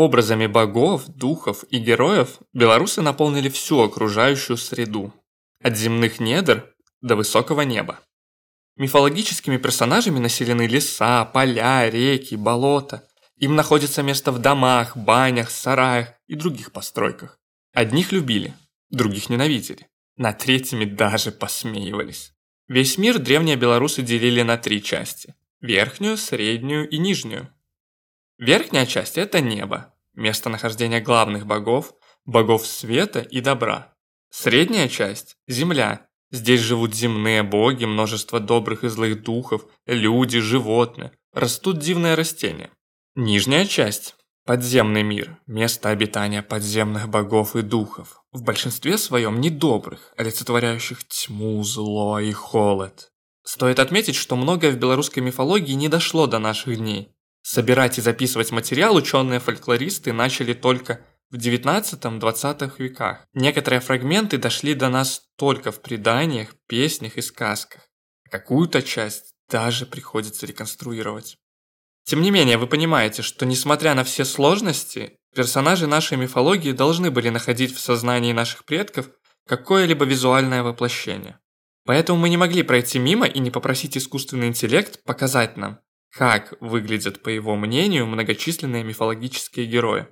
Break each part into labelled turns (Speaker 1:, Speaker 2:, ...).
Speaker 1: Образами богов, духов и героев белорусы наполнили всю окружающую среду. От земных недр до высокого неба. Мифологическими персонажами населены леса, поля, реки, болота. Им находится место в домах, банях, сараях и других постройках. Одних любили, других ненавидели. Над третьими даже посмеивались. Весь мир древние белорусы делили на три части. Верхнюю, среднюю и нижнюю. Верхняя часть – это небо, место нахождения главных богов, богов света и добра. Средняя часть – земля. Здесь живут земные боги, множество добрых и злых духов, люди, животные. Растут дивные растения. Нижняя часть – подземный мир, место обитания подземных богов и духов. В большинстве своем недобрых, олицетворяющих тьму, зло и холод. Стоит отметить, что многое в белорусской мифологии не дошло до наших дней. Собирать и записывать материал ученые-фольклористы начали только в 19-20 веках. Некоторые фрагменты дошли до нас только в преданиях, песнях и сказках. Какую-то часть даже приходится реконструировать. Тем не менее, вы понимаете, что несмотря на все сложности, персонажи нашей мифологии должны были находить в сознании наших предков какое-либо визуальное воплощение. Поэтому мы не могли пройти мимо и не попросить искусственный интеллект показать нам, как выглядят, по его мнению, многочисленные мифологические герои.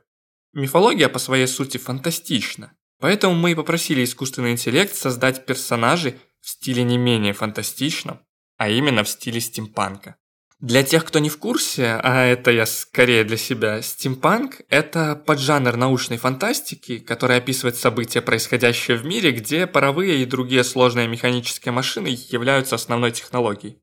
Speaker 1: Мифология по своей сути фантастична, поэтому мы и попросили искусственный интеллект создать персонажей в стиле не менее фантастичном, а именно в стиле стимпанка. Для тех, кто не в курсе, а это я скорее для себя, стимпанк – это поджанр научной фантастики, который описывает события, происходящие в мире, где паровые и другие сложные механические машины являются основной технологией.